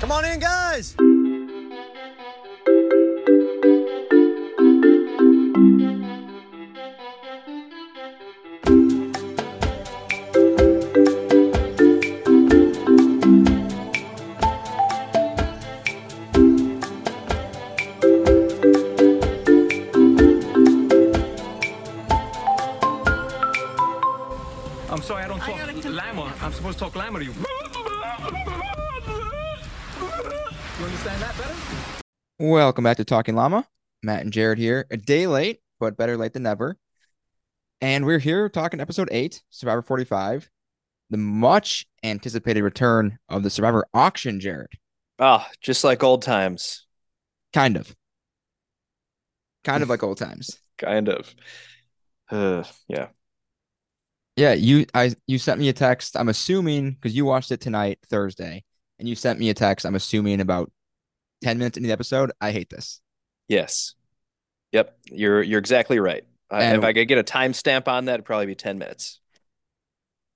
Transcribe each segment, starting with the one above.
Come on in, guys. Welcome back to Talking Llama. Matt and Jared here. A day late, but better late than never. And we're here talking episode eight, Survivor 45, the much anticipated return of the Survivor auction, Jared. Ah, just like old times. Kind of. Kind of like old times. Kind of. Uh, yeah. Yeah, you I you sent me a text. I'm assuming because you watched it tonight, Thursday, and you sent me a text. I'm assuming about 10 minutes into the episode. I hate this. Yes. Yep. You're you're exactly right. And- if I could get a timestamp on that, it'd probably be 10 minutes.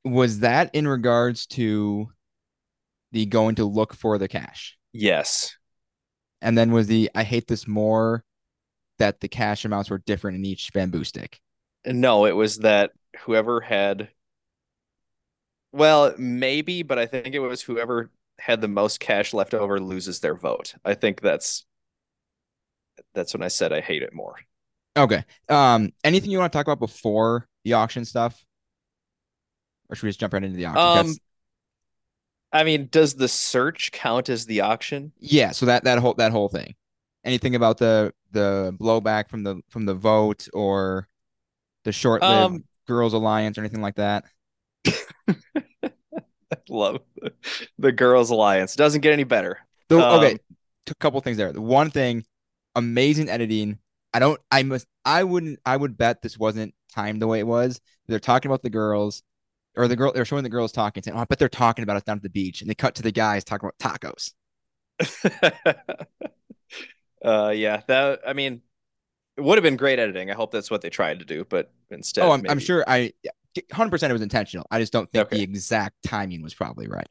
Was that in regards to the going to look for the cash? Yes. And then was the I hate this more that the cash amounts were different in each bamboo stick. No, it was that whoever had well, maybe, but I think it was whoever had the most cash left over loses their vote. I think that's that's when I said I hate it more. Okay. Um, anything you want to talk about before the auction stuff? Or should we just jump right into the auction? Um I mean, does the search count as the auction? yeah, so that that whole that whole thing. Anything about the the blowback from the from the vote or the short-lived Um, girls alliance or anything like that? Love the, the Girls Alliance. Doesn't get any better. The, Um, okay, a couple things there. The one thing, amazing editing. I don't. I must. I wouldn't. I would bet this wasn't timed the way it was. They're talking about the girls, or the girl. They're showing the girls talking. Saying, "Oh, I bet they're talking about us down at the beach." And they cut to the guys talking about tacos. uh, yeah, that. I mean, it would have been great editing. I hope that's what they tried to do, but instead, oh, I'm, I'm sure. I hundred percent it was intentional. I just don't think Okay. the exact timing was probably right.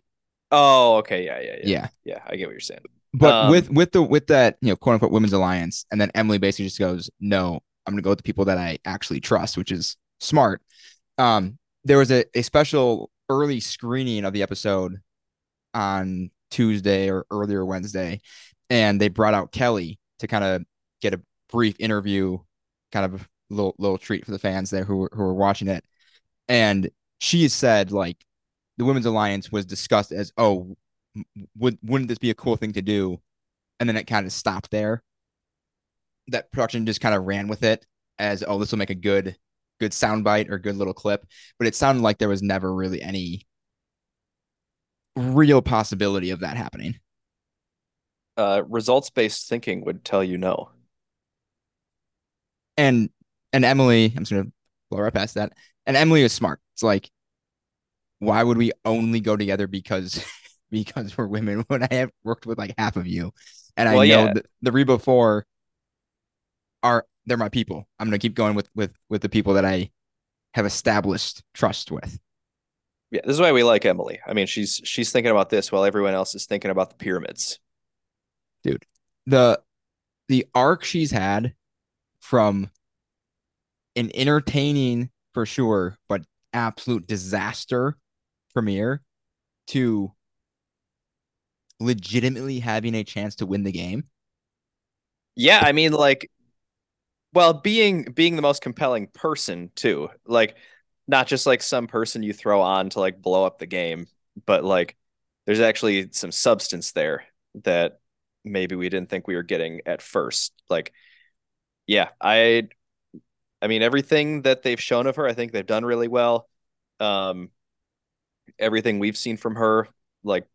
Oh, okay, yeah, yeah, yeah, Yeah. yeah. I get what you're saying. But Um, with with the with that you know quote unquote women's alliance, and then Emily basically just goes, "No, I'm gonna go with the people that I actually trust," which is smart. Um, there was a, a special early screening of the episode on Tuesday or earlier Wednesday, and they brought out Kelly to kind of get a brief interview, kind of a little little treat for the fans there who who were watching it, and she said like the women's alliance was discussed as oh would wouldn't this be a cool thing to do? And then it kind of stopped there. That production just kind of ran with it as oh this will make a good good soundbite or good little clip. But it sounded like there was never really any real possibility of that happening. Uh, results-based thinking would tell you no. and and emily i'm just gonna blow right past that and emily is smart it's like why would we only go together because because we're women when i have worked with like half of you and i Well, know yeah. the, the Reba four are they're my people i'm gonna keep going with with with the people that i have established trust with Yeah, this is why we like Emily. I mean, she's she's thinking about this while everyone else is thinking about the pyramids. Dude, the the arc she's had from an entertaining for sure, but absolute disaster premiere to legitimately having a chance to win the game. Yeah, I mean, like, well, being being the most compelling person too, like, not just like some person you throw on to like blow up the game, but like, there's actually some substance there that maybe we didn't think we were getting at first. Like, yeah, I, I mean, everything that they've shown of her, I think they've done really well. Um, everything we've seen from her, like,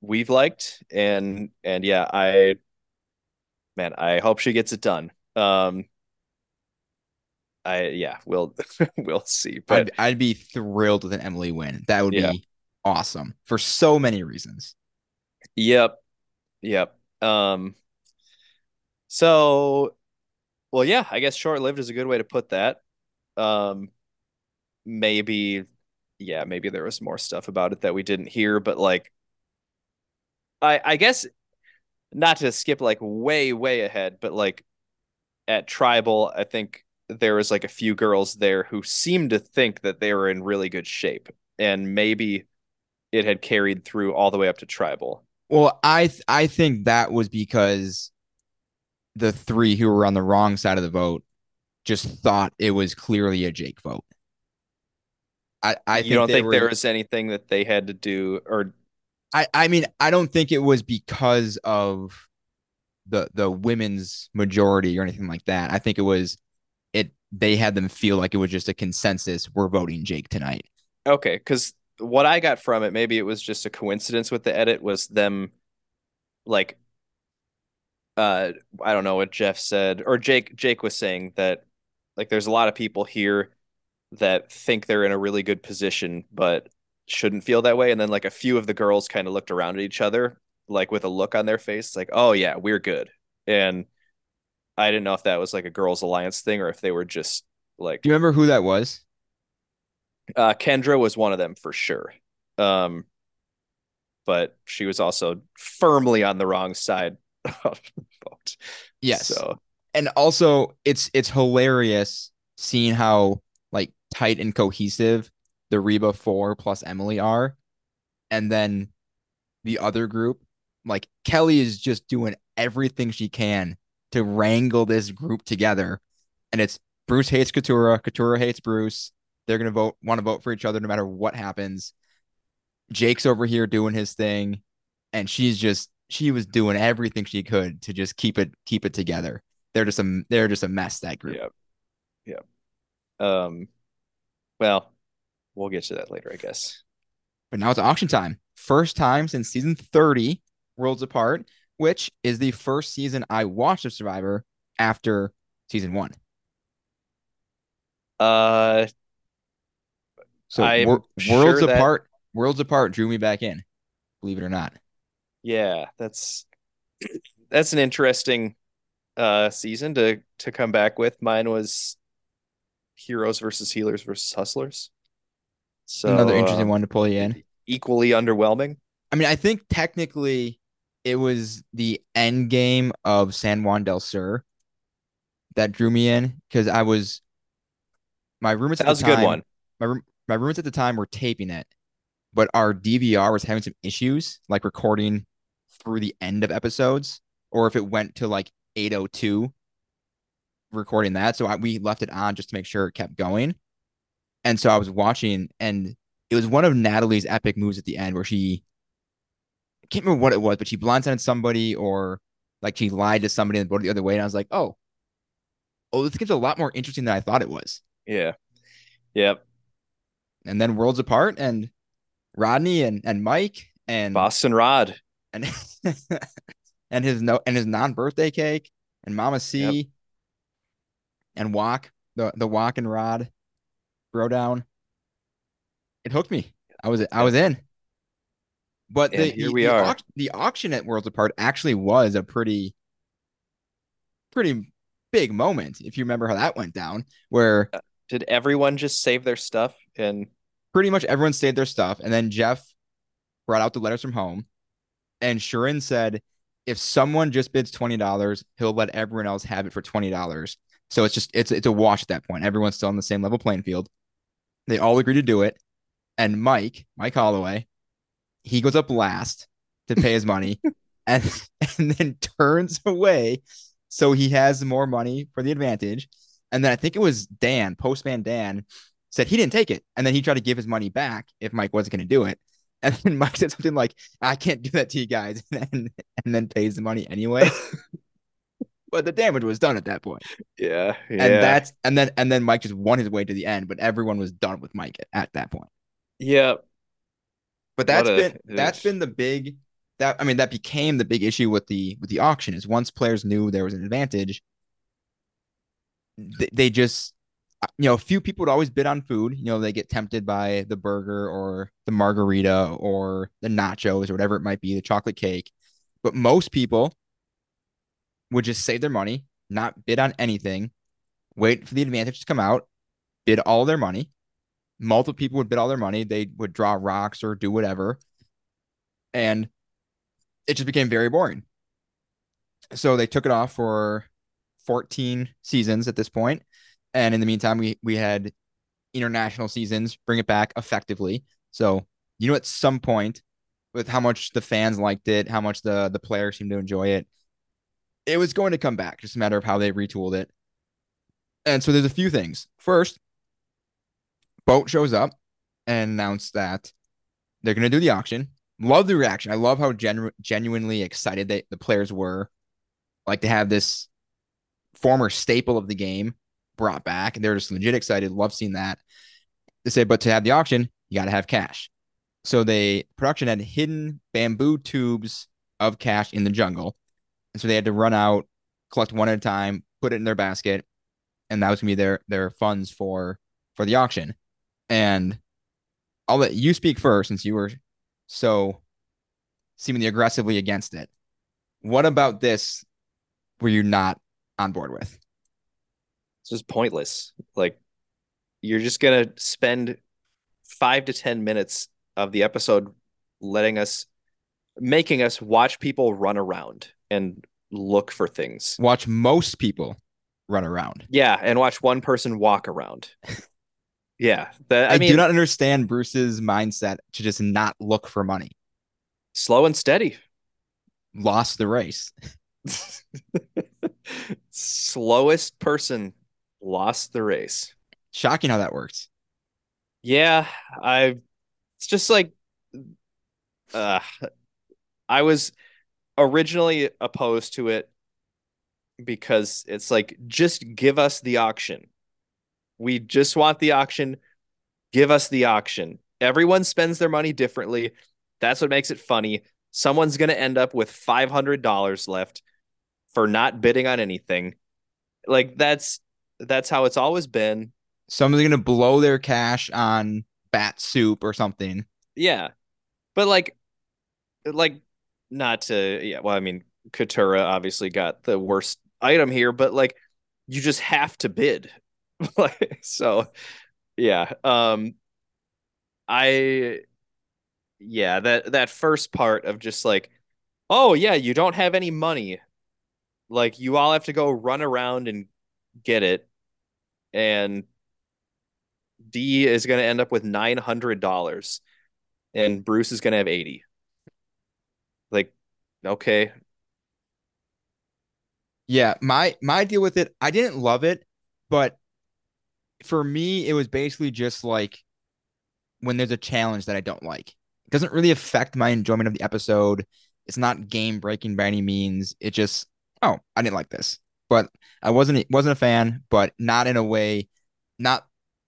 we've liked, and and yeah, I man, I hope she gets it done. Um, I yeah, we'll we'll see. But I'd, I'd be thrilled with an Emily win. That would Yeah. be awesome for so many reasons. yep, yep. Um, so well, yeah, I guess short-lived is a good way to put that. Um, maybe, yeah, maybe there was more stuff about it that we didn't hear, but like, I I guess not to skip like way way ahead, but like at tribal, I think there was like a few girls there who seemed to think that they were in really good shape, and maybe it had carried through all the way up to tribal. Well, I th- I think that was because the three who were on the wrong side of the vote just thought it was clearly a Jake vote. I, I you think don't think were- there was anything that they had to do, or I, I mean, I don't think it was because of the the women's majority or anything like that. I think it was it they had them feel like it was just a consensus. We're voting Jake tonight. okay, because what I got from it, maybe it was just a coincidence with the edit, was them like uh I don't know what Jeff said or Jake Jake was saying that like there's a lot of people here that think they're in a really good position but shouldn't feel that way. And then like a few of the girls kind of looked around at each other like with a look on their face like oh yeah we're good. And I didn't know if that was like a girls alliance thing or if they were just like Do you remember who that was? uh Kendra was one of them for sure. Um but she was also firmly on the wrong side vote Yes. so and also it's it's hilarious seeing how like tight and cohesive the Reba four plus Emily are, and then the other group, like Kelly is just doing everything she can to wrangle this group together, and it's Bruce hates Katurah, Katurah hates Bruce. They're gonna vote, want to vote for each other no matter what happens. Jake's over here doing his thing, and she's just she was doing everything she could to just keep it keep it together they're just a they're just a mess that group. Yep. Yep. Um, well, we'll get to that later, I guess. But now it's auction time. First time since season 30, Worlds Apart, which is the first season I watched of Survivor after season one. Uh, So Wor- sure Worlds that- Apart, Worlds Apart drew me back in, believe it or not. Yeah, that's that's an interesting uh season to to come back with. Mine was Heroes versus Healers versus Hustlers. So Another interesting uh, one to pull you in. equally underwhelming. I mean, I think technically it was the end game of San Juan del Sur that drew me in because I was my roommates That at was the a good time- one. my room, my roommates at the time were taping it, but our DVR was having some issues, like recording through the end of episodes, or if it went to like 802, recording that. So I, we left it on just to make sure it kept going. And so I was watching, and it was one of Natalie's epic moves at the end where she I can't remember what it was, but she blindsided somebody or like she lied to somebody and voted the other way. And I was like, oh, oh, this gets a lot more interesting than I thought it was Yeah. Yep. and then worlds apart and Rodney and and Mike and Boston Rod. And and his no and his non-birthday cake and Mama C Yep. and Walk the the Walk and Rod bro down. It hooked me. I was I was in. But And the, here we the are. auc- the auction at Worlds Apart actually was a pretty pretty big moment if you remember how that went down where uh, Did everyone just save their stuff and pretty much everyone stayed their stuff. And then Jeff brought out the letters from home. And Sharon said, if someone just bids twenty dollars, he'll let everyone else have it for twenty dollars. So it's just it's it's a wash at that point. Everyone's still on the same level playing field. They all agree to do it. And Mike, Mike Holloway, he goes up last to pay his money and, and then turns away. So he has more money for the advantage. And then I think it was Dan, postman Dan, said he didn't take it. And then he tried to give his money back if Mike wasn't going to do it. And then Mike said something like, I can't do that to you guys. And, then, and then pays the money anyway. but the damage was done at that point. yeah, yeah. And that's and then and then Mike just won his way to the end, but everyone was done with Mike at, at that point. yeah. But that's a- been that's been the big that I mean that became the big issue with the with the auction is once players knew there was an advantage, they, they just you know a few people would always bid on food. You know they get tempted by the burger or the margarita or the nachos or whatever it might be, the chocolate cake. But most people would just save their money, not bid on anything, wait for the advantage to come out, bid all their money. Multiple people would bid all their money. They would draw rocks or do whatever. And it just became very boring. So they took it off for 14 seasons at this point. And in the meantime, we we had international seasons bring it back effectively. So you know, at some point, with how much the fans liked it, how much the the players seemed to enjoy it, it was going to come back. Just a matter of how they retooled it. And so there's a few things. First, Boat shows up and announced that they're going to do the auction. Love the reaction. I love how genu- genuinely excited they, the players were. Like to have this former staple of the game brought back, and they're just legit excited. Love seeing that. They say, but to have the auction, you got to have cash. So they production had hidden bamboo tubes of cash in the jungle, and so they had to run out, collect one at a time, put it in their basket, and that was gonna be their their funds for for the auction. And I'll let you speak first since you were so seemingly aggressively against it. What about this were you not on board with? Just pointless. Like you're just gonna spend five to ten minutes of the episode letting us making us watch people run around and look for things. Watch most people run around. Yeah, and watch one person walk around. yeah, that, I, I, mean, do not understand Bruce's mindset to just not look for money. slow and steady. Lost the race. Slowest person lost the race. Shocking how that works. Yeah, I. It's just like, uh, I was originally opposed to it because it's like just give us the auction. We just want the auction. Give us the auction. Everyone spends their money differently. That's what makes it funny. Someone's going to end up with $500 left for not bidding on anything. Like that's that's how it's always been. Someone's gonna blow their cash on bat soup or something. Yeah. But like like not to yeah, well I mean Katurah obviously got the worst item here, but like you just have to bid. like so yeah. Um I yeah, that that first part of just like oh yeah, you don't have any money. Like you all have to go run around and get it and Dee is going to end up with $900 and Bruce is going to have 80. Like okay, Yeah, my my deal with it, I didn't love it, but for me, it was basically just like when there's a challenge that I don't like. It doesn't really affect my enjoyment of the episode. It's not game breaking by any means. It just, oh, I didn't like this. But I wasn't wasn't a fan, but not in a way, not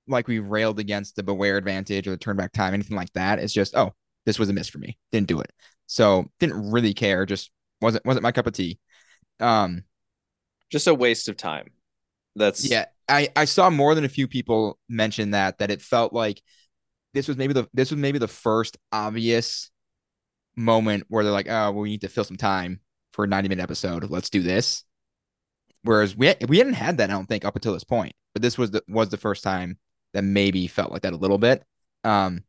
like we railed against the beware advantage or the turn back time, anything like that. It's just, oh, this was a miss for me. Didn't do it. So didn't really care. Just wasn't wasn't my cup of tea. Um, just a waste of time. That's yeah, I I saw more than a few people mention that that it felt like this was maybe the this was maybe the first obvious moment where they're like, oh, well, we need to fill some time for a 90 minute episode. Let's do this. Whereas we we hadn't had that, I don't think, up until this point. But this was the was the first time that maybe felt like that a little bit. Um,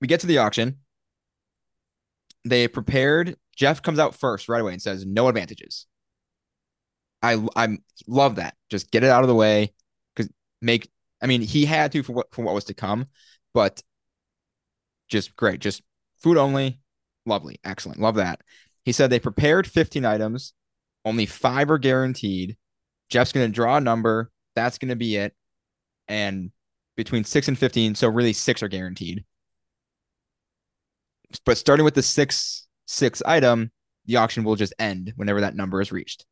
we get to the auction. They prepared. Jeff comes out first right away and says, "No advantages." I I love that. Just get it out of the way because make. I mean, he had to for what for what was to come, but just great. Just food only. Lovely, excellent. Love that. He said they prepared 15 items. Only five are guaranteed. Jeff's going to draw a number. That's going to be it. And between six and 15, so really six are guaranteed. But starting with the six six item, the auction will just end whenever that number is reached.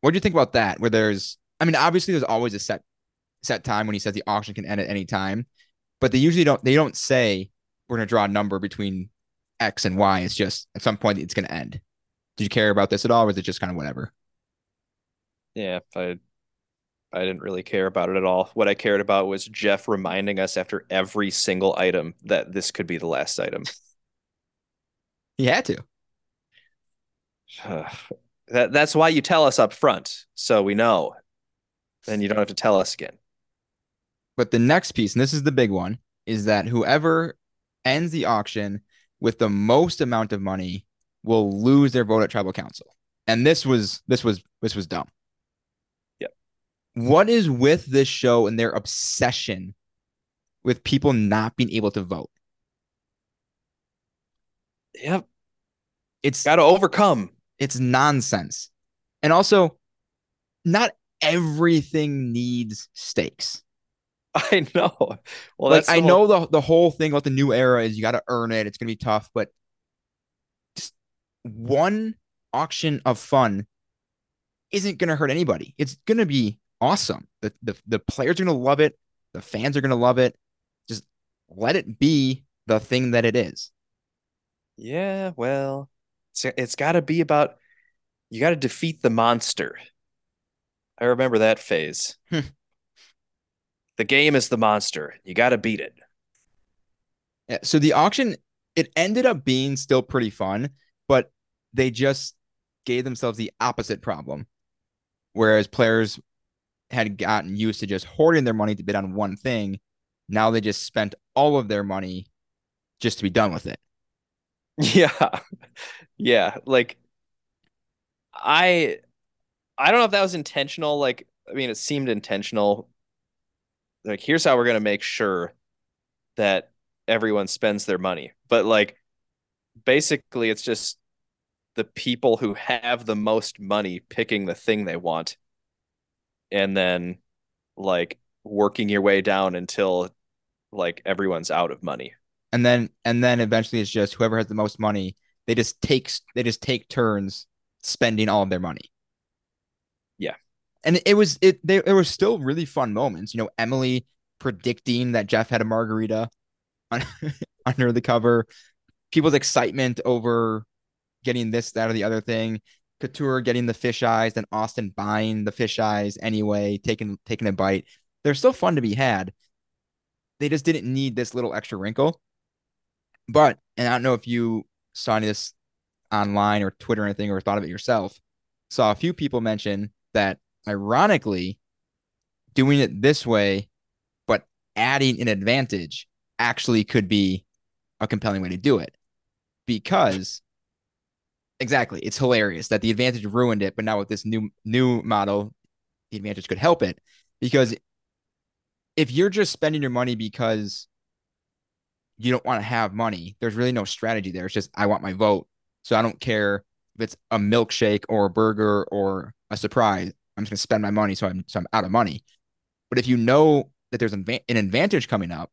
What do you think about that? Where there's, I mean, obviously there's always a set set time when he says the auction can end at any time, but they usually don't. They don't say we're going to draw a number between X and Y. It's just at some point it's going to end. Did you care about this at all, or was it just kind of whatever? yeah, I I didn't really care about it at all. What I cared about was Jeff reminding us after every single item that this could be the last item. He had to. that that's why you tell us up front so we know. Then you don't have to tell us again. But the next piece, and this is the big one, is that whoever ends the auction with the most amount of money will lose their vote at tribal council. And this was this was this was dumb. Yep. What is with this show and their obsession with people not being able to vote? Yep. It's Got to overcome. it's nonsense. And also, not everything needs stakes. I know. Well, like I the know the the whole thing about the new era is you got to earn it. It's gonna be tough, but one auction of fun isn't gonna hurt anybody. It's gonna be awesome. The the the players are gonna love it. The fans are gonna love it. Just let it be the thing that it is. Yeah, well, it's, it's got to be about you got to defeat the monster. I remember that phase. Hmm. The game is the monster. You got to beat it. Yeah, so the auction it ended up being still pretty fun, but they just gave themselves the opposite problem. Whereas players had gotten used to just hoarding their money to bid on one thing, now they just spent all of their money just to be done with it. Yeah. Yeah, like I I don't know if that was intentional. Like, I mean, it seemed intentional. Like, here's how we're gonna make sure that everyone spends their money. But like basically it's just the people who have the most money picking the thing they want and then like working your way down until like everyone's out of money. And then and then eventually it's just whoever has the most money, they just takes they just take turns spending all of their money. Yeah. And it was it they, there were still really fun moments. You know, Emily predicting that Jeff had a margarita on, under the cover, people's excitement over getting this, that, or the other thing. Katurah getting the fish eyes, then Austin buying the fish eyes anyway, taking taking a bite. They're still fun to be had. They just didn't need this little extra wrinkle. But and I don't know if you saw any of this online or Twitter or anything or thought of it yourself. Saw a few people mention that ironically, doing it this way, but adding an advantage actually could be a compelling way to do it. Because exactly, it's hilarious that the advantage ruined it, but now with this new new model, the advantage could help it. Because if you're just spending your money because you don't want to have money, there's really no strategy there. It's just I want my vote. So I don't care if it's a milkshake or a burger or a surprise. I'm just gonna spend my money, so I'm so I'm out of money. But if you know that there's an, an advantage coming up,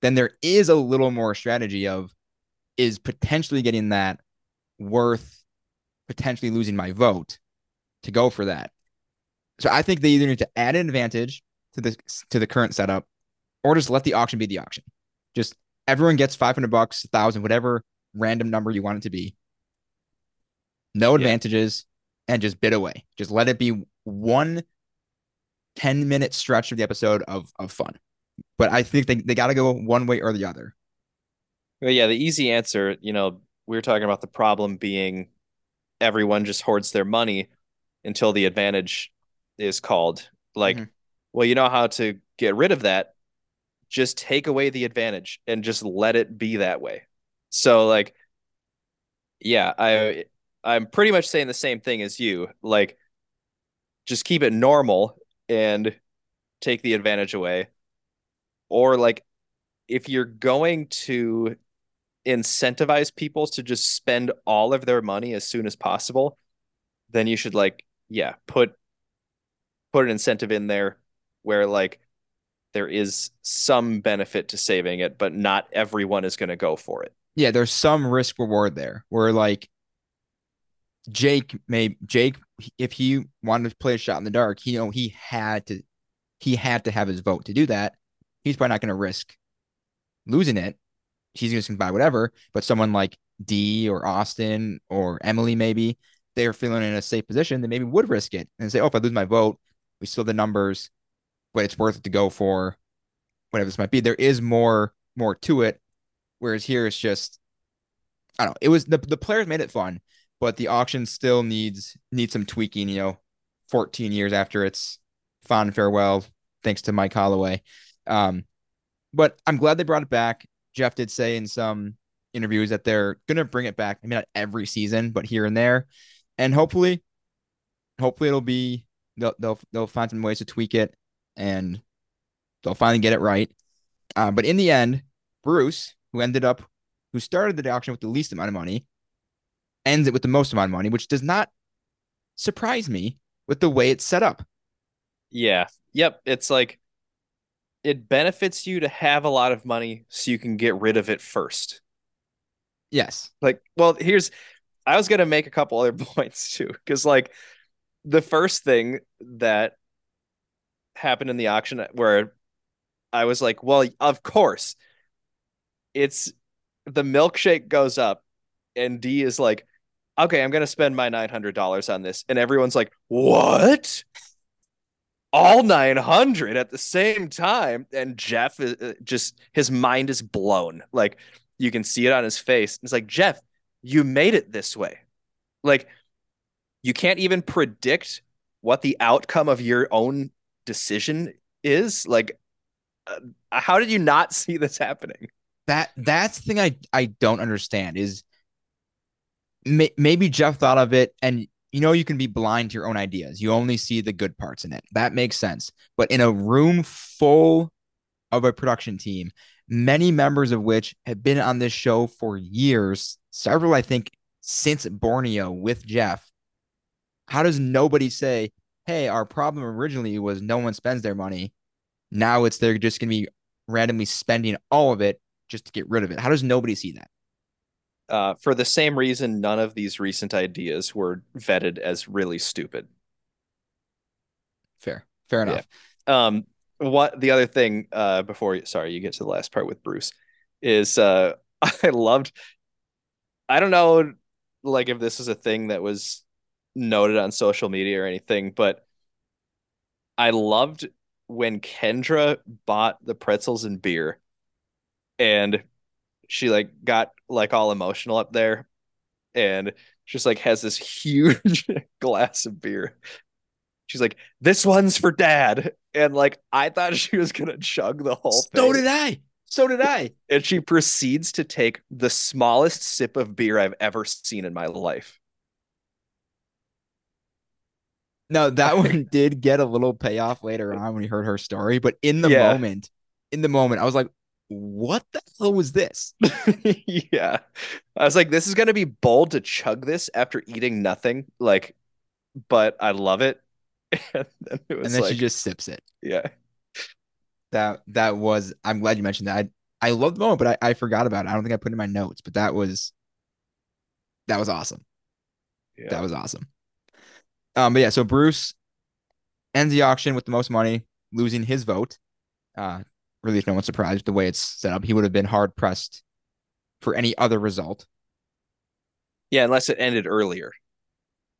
then there is a little more strategy of is potentially getting that worth potentially losing my vote to go for that. So I think they either need to add an advantage to the to the current setup, or just let the auction be the auction. Just everyone gets 500 bucks, 1000, whatever random number you want it to be. No Yeah. advantages and just bid away. Just let it be one 10 minute stretch of the episode of, of fun. But I think they, they got to go one way or the other. Well, yeah, the easy answer, you know, we were talking about the problem being everyone just hoards their money until the advantage is called. Like, Mhm. well, you know how to get rid of that? Just take away the advantage and just let it be that way. So, like, yeah, I I'm pretty much saying the same thing as you. Like, just keep it normal and take the advantage away. Or like if you're going to incentivize people to just spend all of their money as soon as possible, then you should like, yeah, put put an incentive in there where like there is some benefit to saving it, but not everyone is going to go for it. Yeah, there's some risk reward there where like Jake may Jake if he wanted to play a shot in the dark, you know he had to he had to have his vote to do that. He's probably not going to risk losing it. He's just going to buy whatever. But someone like Dee or Austin or Emily, maybe they're feeling in a safe position, they maybe would risk it and say, "Oh, if I lose my vote, we still have the numbers, but it's worth it to go for whatever this might be." There is more more to it, whereas here it's just I don't know. It was the the players made it fun, but the auction still needs needs some tweaking. You know, 14 years after its fond farewell, thanks to Mike Holloway. Um, but I'm glad they brought it back. Jeff did say in some interviews that they're gonna bring it back. I mean, not every season, but here and there, and hopefully, hopefully it'll be they'll they'll they'll find some ways to tweak it, and they'll finally get it right. Uh, but in the end, Bruce, who ended up, who started the auction with the least amount of money, ends it with the most amount of money, which does not surprise me with the way it's set up. Yeah. Yep. It's like it benefits you to have a lot of money so you can get rid of it first. Yes. Like, well, here's I was gonna make a couple other points too, because like the first thing that happened in the auction where I was like, well, of course, it's the milkshake goes up, and Dee is like, okay, I'm gonna spend my nine hundred dollars on this, and everyone's like, what? All 900 at the same time. And Jeff is uh, just, his mind is blown. Like, you can see it on his face. It's like, Jeff, you made it this way. Like, you can't even predict what the outcome of your own decision is. Like, uh, how did you not see this happening? That that's the thing I I don't understand is may, maybe Jeff thought of it and you know you can be blind to your own ideas. You only see the good parts in it. That makes sense. But in a room full of a production team, many members of which have been on this show for years, several I think since Borneo with Jeff. How does nobody say, "Hey, our problem originally was no one spends their money. Now it's they're just going to be randomly spending all of it just to get rid of it." How does nobody see that? Uh, for the same reason, none of these recent ideas were vetted as really stupid. Fair, fair enough. Yeah. Um, what the other thing uh, before sorry you get to the last part with Bruce is uh, I loved. I don't know, like if this is a thing that was noted on social media or anything, but I loved when Kendra bought the pretzels and beer, and she like got like all emotional up there and just like has this huge glass of beer. She's like, "This one's for dad." And like I thought she was going to chug the whole thing. So did I. So did I. And she proceeds to take the smallest sip of beer I've ever seen in my life. No, that one did get a little payoff later on when we heard her story, but in the Yeah. moment, in the moment, I was like, what the hell was this? yeah. I was like, this is gonna be bold to chug this after eating nothing. Like, but I love it. And then it was And then like, she just sips it. yeah. That that was I'm glad you mentioned that. I I love the moment, but I, I forgot about it. I don't think I put it in my notes, but that was that was awesome. Yeah. That was awesome. Um, but yeah, so Bruce ends the auction with the most money, losing his vote. Uh, really, if no one's surprised the way it's set up, he would have been hard pressed for any other result. yeah, unless it ended earlier.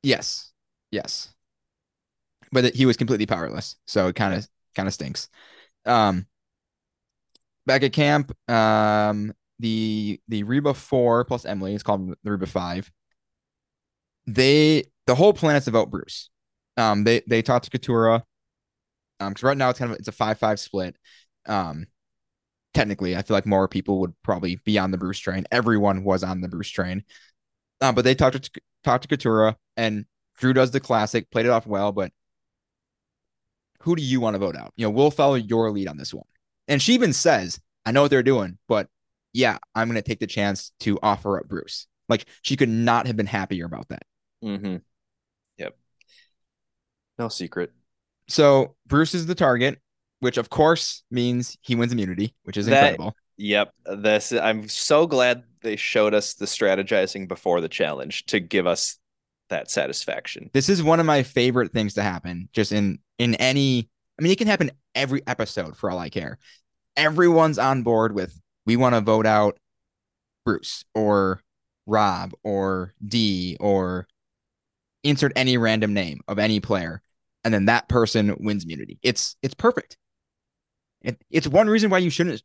Yes, yes, but he was completely powerless, so it kind of kind of stinks. Um, back at camp, um, the the Reba four plus Emily is called the Reba five. They the whole plan is to vote Bruce. Um, they they talked to Katurah. Um, because right now it's kind of it's a five five split. Um, technically, I feel like more people would probably be on the Bruce train. Everyone was on the Bruce train. Uh, but they talked to talked to Katurah and Drew does the classic, played it off well, but who do you want to vote out? You know, we'll follow your lead on this one. And she even says, I know what they're doing, but yeah, I'm going to take the chance to offer up Bruce. Like she could not have been happier about that. Mm-hmm. Yep. No secret. So Bruce is the target, which of course means he wins immunity, which is That- incredible. Yep. This I'm so glad they showed us the strategizing before the challenge to give us that satisfaction. This is one of my favorite things to happen just in in any I mean it can happen every episode for all I care. Everyone's on board with we want to vote out Bruce or Rob or Dee or insert any random name of any player and then that person wins immunity. It's it's perfect. It, it's one reason why you shouldn't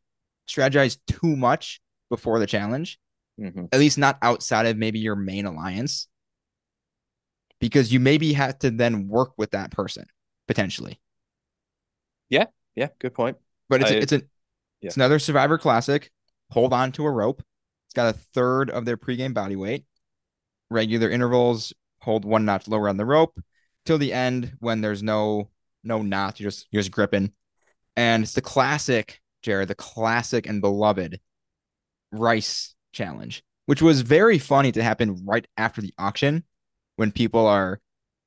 strategize too much before the challenge Mm-hmm. at least not outside of maybe your main alliance because you maybe have to then work with that person potentially Yeah, yeah, good point. but it's I- it's an yeah. it's another survivor classic hold on to a rope It's got a third of their pregame body weight. Regular intervals hold one notch lower on the rope till the end when there's no no knot. You're just you're just gripping. And it's the classic, Jared, the classic and beloved rice challenge, which was very funny to happen right after the auction when people are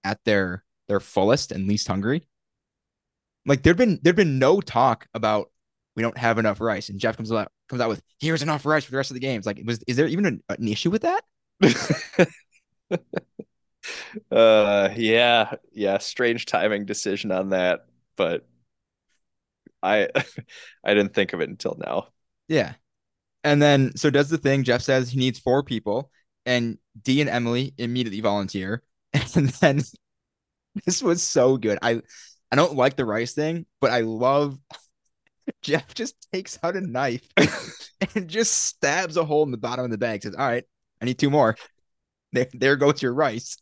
at their their fullest and least hungry. Like there'd been there'd been no talk about we don't have enough rice, and Jeff comes out comes out with here's enough rice for the rest of the games. Like, was is there even an, an issue with that? uh yeah yeah strange timing decision on that but i i didn't think of it until now Yeah. And then so does the thing. Jeff says he needs four people, and Dee and Emily immediately volunteer. And then this was so good. I I don't like the rice thing, but I love Jeff just takes out a knife and just stabs a hole in the bottom of the bag. Says, "All right, I need two more." There, there goes your rice.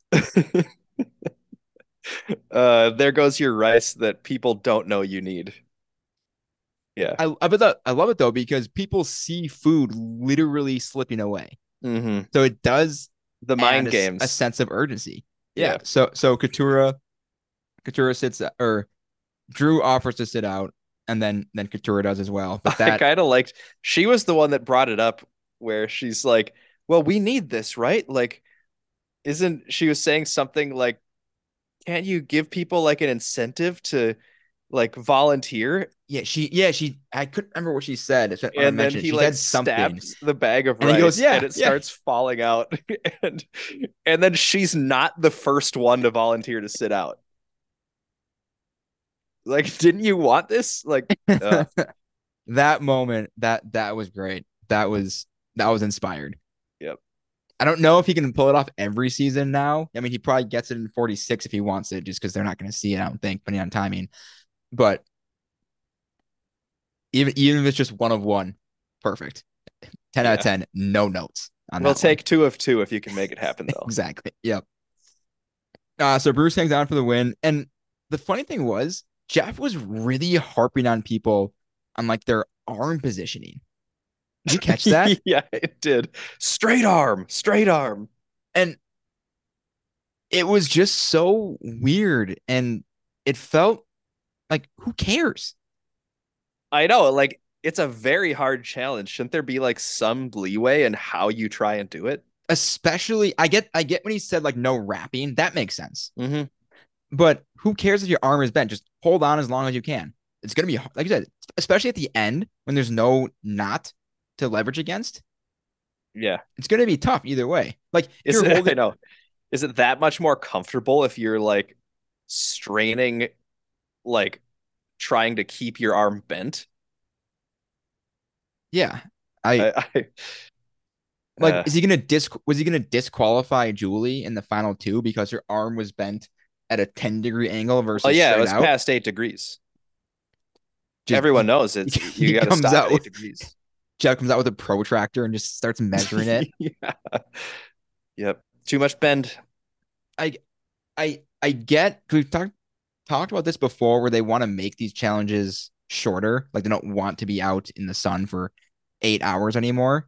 uh there goes your rice that people don't know you need yeah I I but that, I love it though because people see food literally slipping away, hmm so it does the mind a, games a sense of urgency. Yeah. Yeah. So so Katurah, Katurah sits or Drew offers to sit out, and then then Katurah does as well. But I that kind of liked she was the one that brought it up where she's like, "Well, we need this, right? Like isn't she was saying something like can't you give people like an incentive to like volunteer?" yeah she yeah she I couldn't remember what she said. It's- And then he she like stabs the bag of And rice goes, "Yeah, and it yeah." starts falling out and and then she's not the first one to volunteer to sit out. Like, didn't you want this? Like, uh, that moment that that was great. That was that was inspired. Yep. I don't know if he can pull it off every season now. I mean, he probably gets it in 46 if he wants it, just because they're not going to see it, I don't think, depending on timing. But even even if it's just one of one, perfect. 10 out of 10, no notes on we'll that one. take two of two if you can make it happen, though. Exactly. Yep. Uh, so Bruce hangs on for the win. And the funny thing was, Jeff was really harping on people on like their arm positioning. Did you catch that? yeah, it did. Straight arm, straight arm. and it was just so weird. And it felt like, who cares? I know, like it's a very hard challenge. Shouldn't there be like some leeway in how you try and do it? Especially, I get, I get when he said like no wrapping. That makes sense. Mm-hmm. But who cares if your arm is bent? Just hold on as long as you can. It's gonna be like you said, especially at the end when there's no knot to leverage against. Yeah. It's gonna be tough either way. Like Is it, I holding, know. Is it that much more comfortable if you're like straining, like trying to keep your arm bent? yeah. I I, I like. uh, is he gonna dis? Was he gonna disqualify Julie in the final two because her arm was bent at a ten degree angle versus oh yeah, it was out? past eight degrees. Everyone knows it's he you got to comes stop out at with- eight degrees. Jeff comes out with a protractor and just starts measuring it. yeah. Yep. Too much bend. I I get 'cause we've talked talked about this before where they want to make these challenges shorter, like they don't want to be out in the sun for eight hours anymore.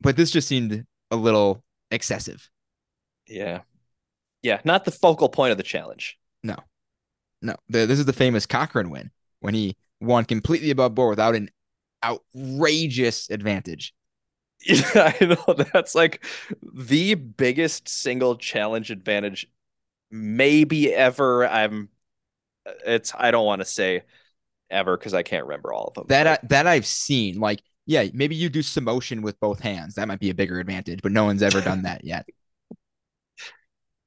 But this just seemed a little excessive. Yeah. Yeah. Not the focal point of the challenge. No, the, this is the famous Cochran win when he won completely above board without an outrageous advantage. Yeah, I know that's like the biggest single challenge advantage maybe ever. I'm it's I don't want to say ever because I can't remember all of them. That I, that I've seen. Like, yeah, maybe you do some motion with both hands. That might be a bigger advantage, but no one's ever done that yet.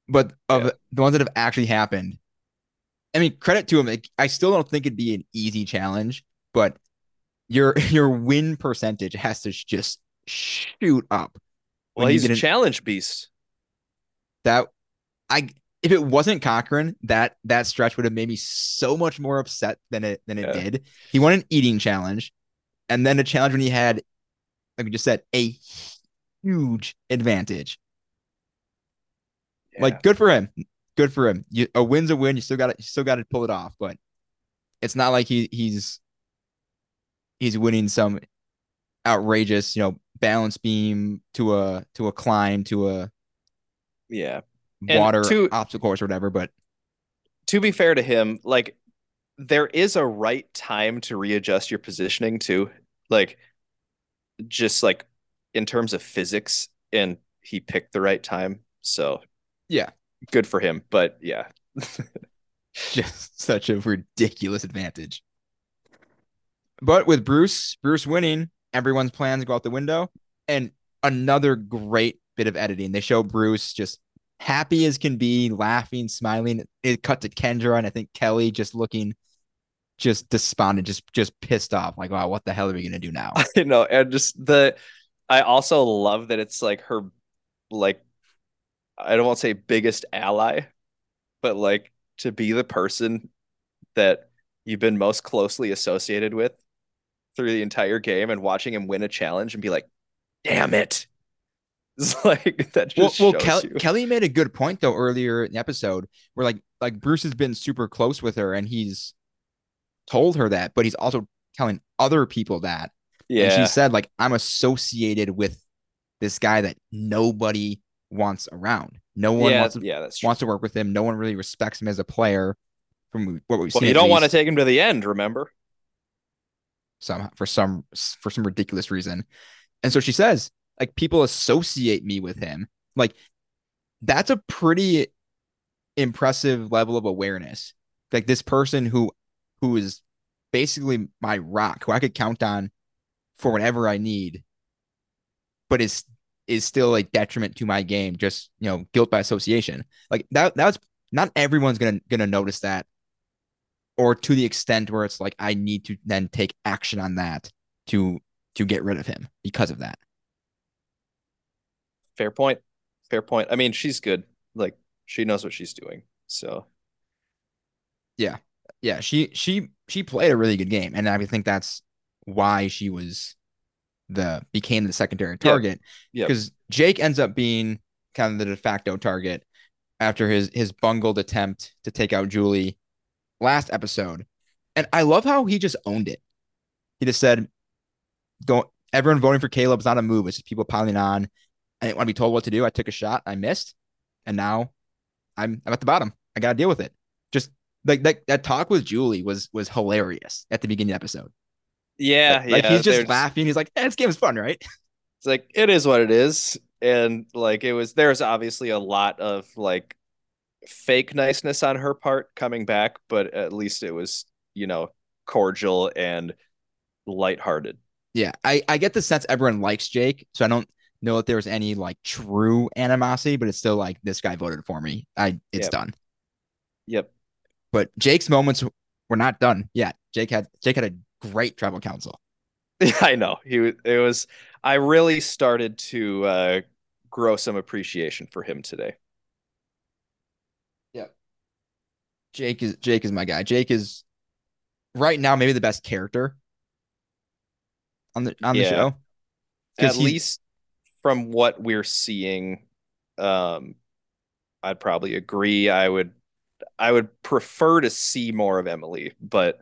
But of Yeah. the ones that have actually happened, I mean, credit to him. Like, I still don't think it'd be an easy challenge, but your your win percentage has to just shoot up. well, he's a challenge beast. That I if it wasn't Cochran, that that stretch would have made me so much more upset than it than it Yeah. did. He won an eating challenge, and then a challenge when he had, like we just said, a huge advantage. Yeah. Like good for him, good for him. You, a win's a win. You still got to still got to pull it off, but it's not like he he's he's winning some outrageous, you know, balance beam to a to a climb to a Yeah. Water to- obstacle course or whatever. But To be fair to him, like there is a right time to readjust your positioning too. Like just like in terms of physics and he picked the right time. So Yeah. Good for him. But yeah. just such a ridiculous advantage. But with Bruce, Bruce winning, everyone's plans go out the window. And another great bit of editing. They show Bruce just happy as can be, laughing, smiling. It cut to Kendra and I think Kelly just looking just despondent, just just pissed off. Like, wow, what the hell are we gonna do now? you know, and just the I also love that it's like her like I don't want to say biggest ally, but like to be the person that you've been most closely associated with through the entire game and watching him win a challenge and be like, damn it. It's like that well, just well shows Kel- Kelly made a good point though earlier in the episode where like like Bruce has been super close with her and he's told her that, but he's also telling other people that. And yeah. she said, like, I'm associated with this guy that nobody wants around. No one yeah, wants, to, yeah, wants to work with him. No one really respects him as a player from what we've Well, seen. you don't want to take him to the end, remember? some for some for some ridiculous reason. And so she says, like, people associate me with him. Like, that's a pretty impressive level of awareness. Like this person who who is basically my rock, who I could count on for whatever I need, but is is still a detriment to my game, just you know, guilt by association. Like that that's not everyone's gonna gonna notice that. Or to the extent where it's like I need to then take action on that to to get rid of him because of that. Fair point. Fair point. I mean, she's good. Like she knows what she's doing. So yeah, Yeah, she she she played a really good game, and I think that's why she was the became the secondary target because Jake ends up being kind of the de facto target after his his bungled attempt to take out Julie last episode, and I love how he just owned it. He just said, "Don't everyone voting for Caleb is not a move; it's just people piling on." I didn't want to be told what to do. I took a shot, I missed, and now I'm I'm at the bottom. I got to deal with it. Just like that that talk with Julie was was hilarious at the beginning of the episode. yeah, like yeah. he's just laughing. He's like, eh, "This game is fun, right?" It's like it is what it is. And like it was there's obviously a lot of like fake niceness on her part coming back, but at least it was, you know, cordial and lighthearted. Yeah, I I get the sense everyone likes Jake, so I don't know if there was any like true animosity, but it's still like this guy voted for me. I it's Yep. done. Yep. But Jake's moments were not done yet. Jake had Jake had a great tribal council. I know. He it was I really started to uh grow some appreciation for him today. Yeah, Jake is Jake is my guy. Jake is right now maybe the best character on the on the Yeah. show. At least from what we're seeing, um I'd probably agree. I would I would prefer to see more of Emily, but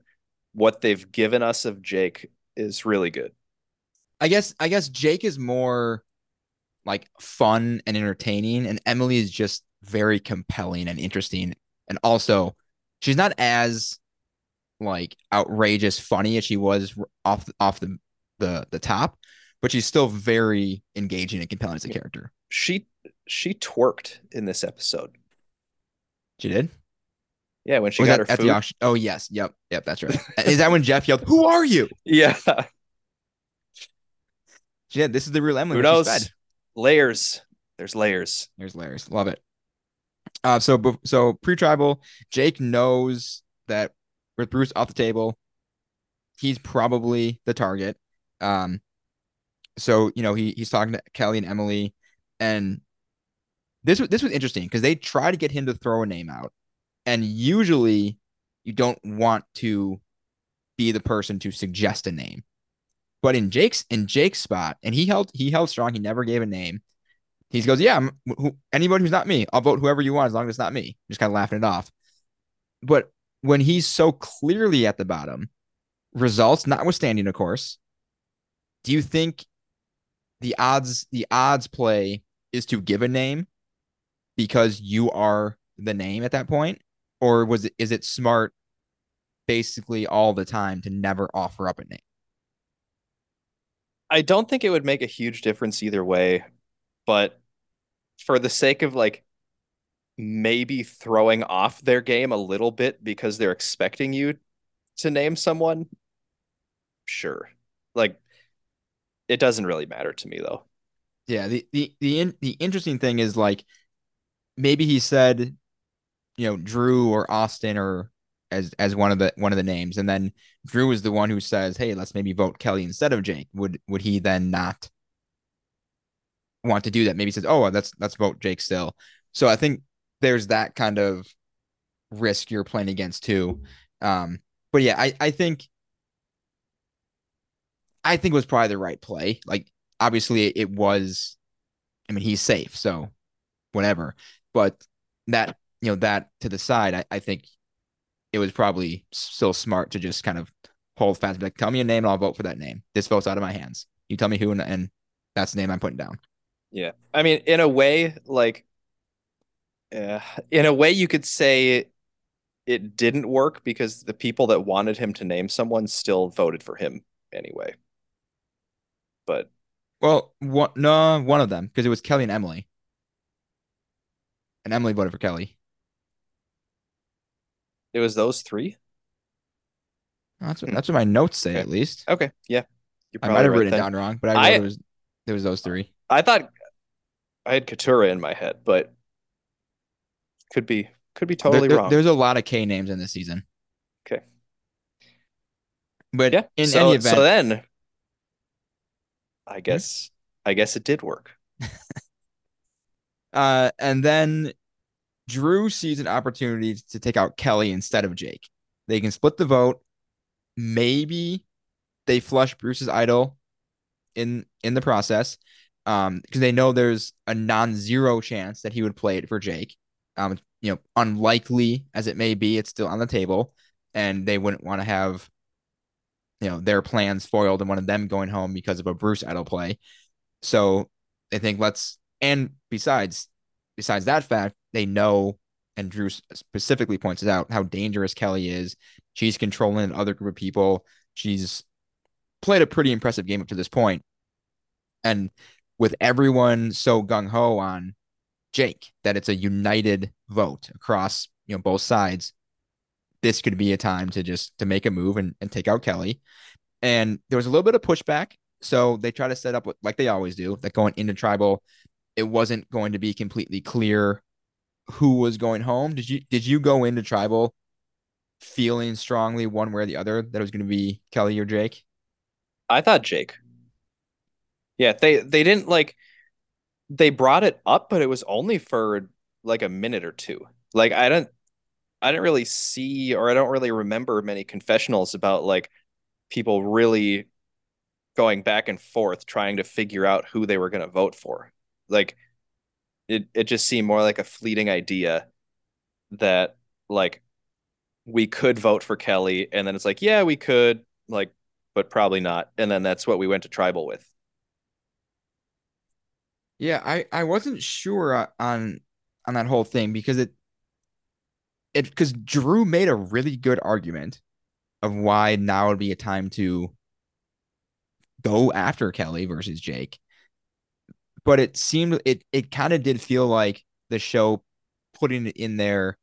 what they've given us of Jake is really good. I guess I guess Jake is more like fun and entertaining, and Emily is just very compelling and interesting. And also, she's not as like outrageous funny as she was off off the, the the top, but she's still very engaging and compelling as a character. She she twerked in this episode. She did. Yeah, when she Was got that her at food. the auction? Oh yes, yep, yep. That's right. is that when Jeff yelled, "Who are you?" Yeah. Yeah, this is the real Emily. Who knows? Layers. There's layers. There's layers. Love it. Uh, so so pre-tribal, Jake knows that with Bruce off the table, he's probably the target. Um, so you know he he's talking to Kelly and Emily, and this was this was interesting because they try to get him to throw a name out, and usually you don't want to be the person to suggest a name. But in Jake's in Jake's spot, and he held he held strong. He never gave a name. He goes, "Yeah, who, anybody who's not me, I'll vote whoever you want as long as it's not me." Just kind of laughing it off. But when he's so clearly at the bottom, results notwithstanding, of course, do you think the odds the odds play is to give a name because you are the name at that point or was it is it smart basically all the time to never offer up a name I don't think it would make a huge difference either way, but for the sake of like maybe throwing off their game a little bit because they're expecting you to name someone, sure. Like it doesn't really matter to me though. yeah the the the in, the interesting thing is like maybe he said you know Drew or Austin or as as one of the one of the names and then Drew is the one who says hey let's maybe vote Kelly instead of Jake. Would would he then not want to do that? Maybe he says oh let's let's vote Jake still. So I think there's that kind of risk you're playing against too. Um but yeah I I think I think it was probably the right play like obviously it was I mean he's safe so whatever but that you know that to the side I, I think it was probably still smart to just kind of hold fast. Like, tell me a name and I'll vote for that name. This vote's out of my hands. You tell me who and, and that's the name I'm putting down. Yeah. I mean, in a way, like, uh, in a way, you could say it didn't work because the people that wanted him to name someone still voted for him anyway. But Well, one, no, one of them because it was Kelly and Emily, and Emily voted for Kelly. it was those three. That's what Hmm. that's what my notes say Okay. at least. Okay. Yeah. I might have right written it down wrong, but I, I- it was it was those three. I thought I had Katurah in my head, but could be could be There- totally there- wrong. There's a lot of K names in this season. Okay. But Yeah. in so, any event, so then I guess I guess it did work. Uh, and then Drew sees an opportunity to take out Kelly instead of Jake. They can split the vote. Maybe they flush Bruce's idol in in the process, um, because they know there's a non-zero chance that he would play it for Jake. Um, you know, unlikely as it may be, it's still on the table, and they wouldn't want to have, you know, their plans foiled and one of them going home because of a Bruce idol play. So they think let's and besides besides that fact, they know and Drew specifically points out how dangerous Kelly is. She's controlling another group of people. She's played a pretty impressive game up to this point. And with everyone so gung ho on Jake that it's a united vote across, you know, both sides, this could be a time to just to make a move and, and take out Kelly. And there was a little bit of pushback. So they try to set up like they always do, that going into tribal, it wasn't going to be completely clear who was going home. Did you did you go into tribal feeling strongly one way or the other that it was going to be Kelly or Jake? I thought Jake. Yeah, they they didn't like they brought it up, but it was only for like a minute or two. Like I don't I didn't really see or I don't really remember many confessionals about like people really going back and forth trying to figure out who they were going to vote for. Like it it just seemed more like a fleeting idea that like we could vote for Kelly and then it's like, yeah, we could, like but probably not. And then that's what we went to tribal with. Yeah, I I wasn't sure uh, on on that whole thing because it it because Drew made a really good argument of why now would be a time to go after Kelly versus Jake. But it seemed it it kind of did feel like the show putting it in there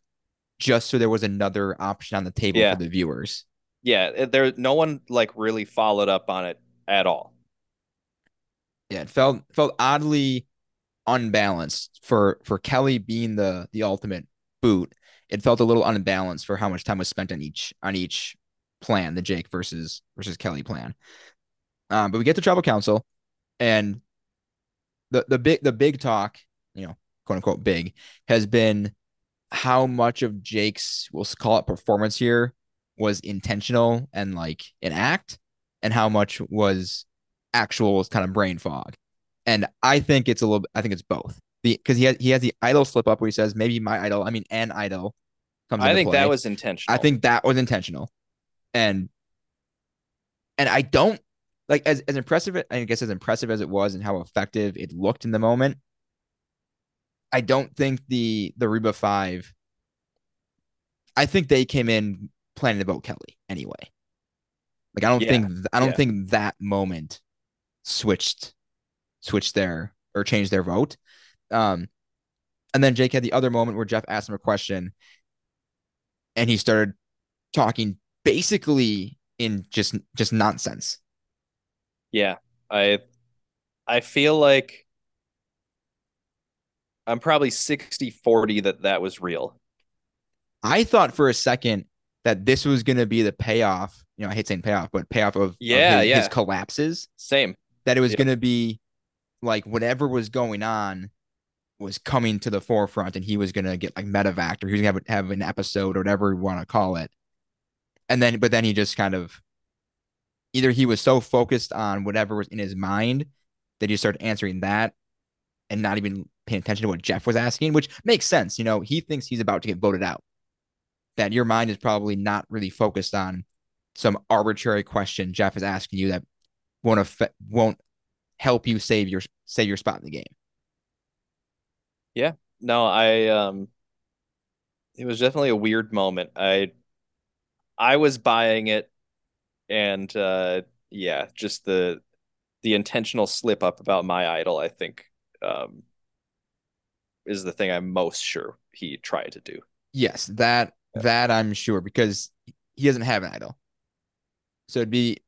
just so there was another option on the table Yeah. for the viewers. Yeah, eh, there no one like really followed up on it at all. Yeah, it felt felt oddly unbalanced for for Kelly being the the ultimate boot. It felt a little unbalanced for how much time was spent on each on each plan, the Jake versus versus Kelly plan. Um, but we get to tribal council, and the the big the big talk, you know, quote unquote big, has been how much of Jake's we'll call it performance here was intentional and like an act, and how much was actual kind of brain fog. And I think it's a little. I think it's both. Because he has he has the idol slip up where he says maybe my idol. I mean, an idol comes. I think play. that was intentional. I think that was intentional, and and I don't like as as impressive I guess as impressive as it was and how effective it looked in the moment. I don't think the the Reba Five. I think they came in planning to vote Kelly anyway. Like I don't Yeah, think I don't yeah. think that moment switched switched their or changed their vote. Um, and then Jake had the other moment where Jeff asked him a question, and he started talking basically in just just nonsense. Yeah, I I feel like I'm probably 60-40 that that was real. I thought for a second that this was going to be the payoff. You know, I hate saying payoff, but payoff of, of Yeah, his, yeah. his collapses. Same. That it was Yeah. going to be like whatever was going on was coming to the forefront, and he was going to get like medevac, or he was going to have, have an episode or whatever you want to call it. And then, but then he just kind of either he was so focused on whatever was in his mind that he started answering that and not even paying attention to what Jeff was asking, which makes sense. You know, he thinks he's about to get voted out. That your mind is probably not really focused on some arbitrary question Jeff is asking you that won't affect, won't help you save your save your spot in the game. No, I um it was definitely a weird moment. I I was buying it and uh yeah, just the the intentional slip up about my idol, I think um is the thing I'm most sure he tried to do. Yes, that that I'm sure because he doesn't have an idol. So it'd be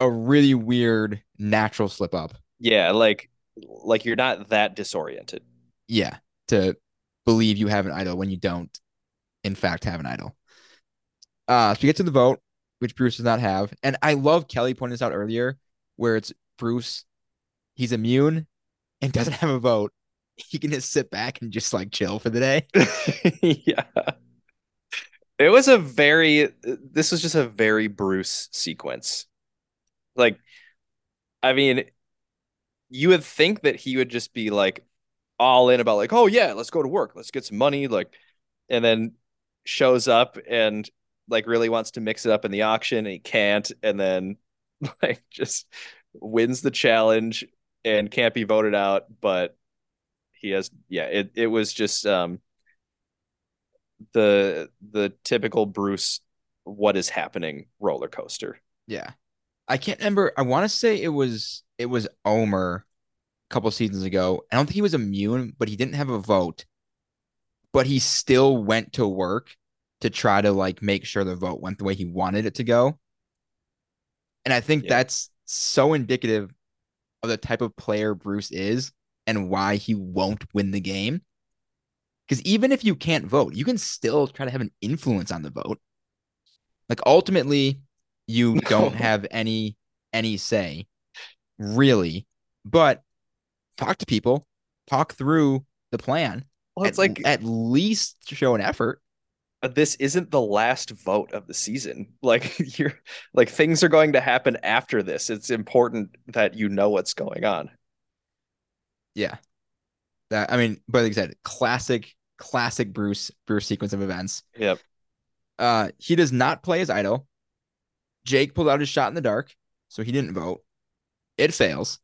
a really weird natural slip up. Yeah, like like you're not that disoriented. Yeah, to believe you have an idol when you don't in fact have an idol. Uh so we get to the vote, which Bruce does not have. And I love Kelly pointed this out earlier, where it's Bruce, he's immune and doesn't have a vote. He can just sit back and just like chill for the day. Yeah. It was a very this was just a very Bruce sequence. Like I mean you would think that he would just be like all in about like, "Oh yeah, let's go to work. Let's get some money." Like and then shows up and like really wants to mix it up in the auction and he can't and then like just wins the challenge and can't be voted out, but he has yeah, it it was just um the the typical Bruce what is happening roller coaster. Yeah. I can't remember. I want to say it was it was Omar couple seasons ago. I don't think he was immune, but he didn't have a vote. But he still went to work to try to like make sure the vote went the way he wanted it to go. And I think Yeah. that's so indicative of the type of player Bruce is and why he won't win the game. Because even if you can't vote, you can still try to have an influence on the vote. Like ultimately, you don't have any any say, really. But talk to people, talk through the plan. Well, it's at, like at least show an effort. this isn't the last vote of the season. Like you're like things are going to happen after this. It's important that you know what's going on. Yeah. That I mean, but like I said, classic, classic Bruce Bruce sequence of events. Yep. Uh, he does not play his idol. Jake pulled out his shot in the dark, so he didn't vote. It fails.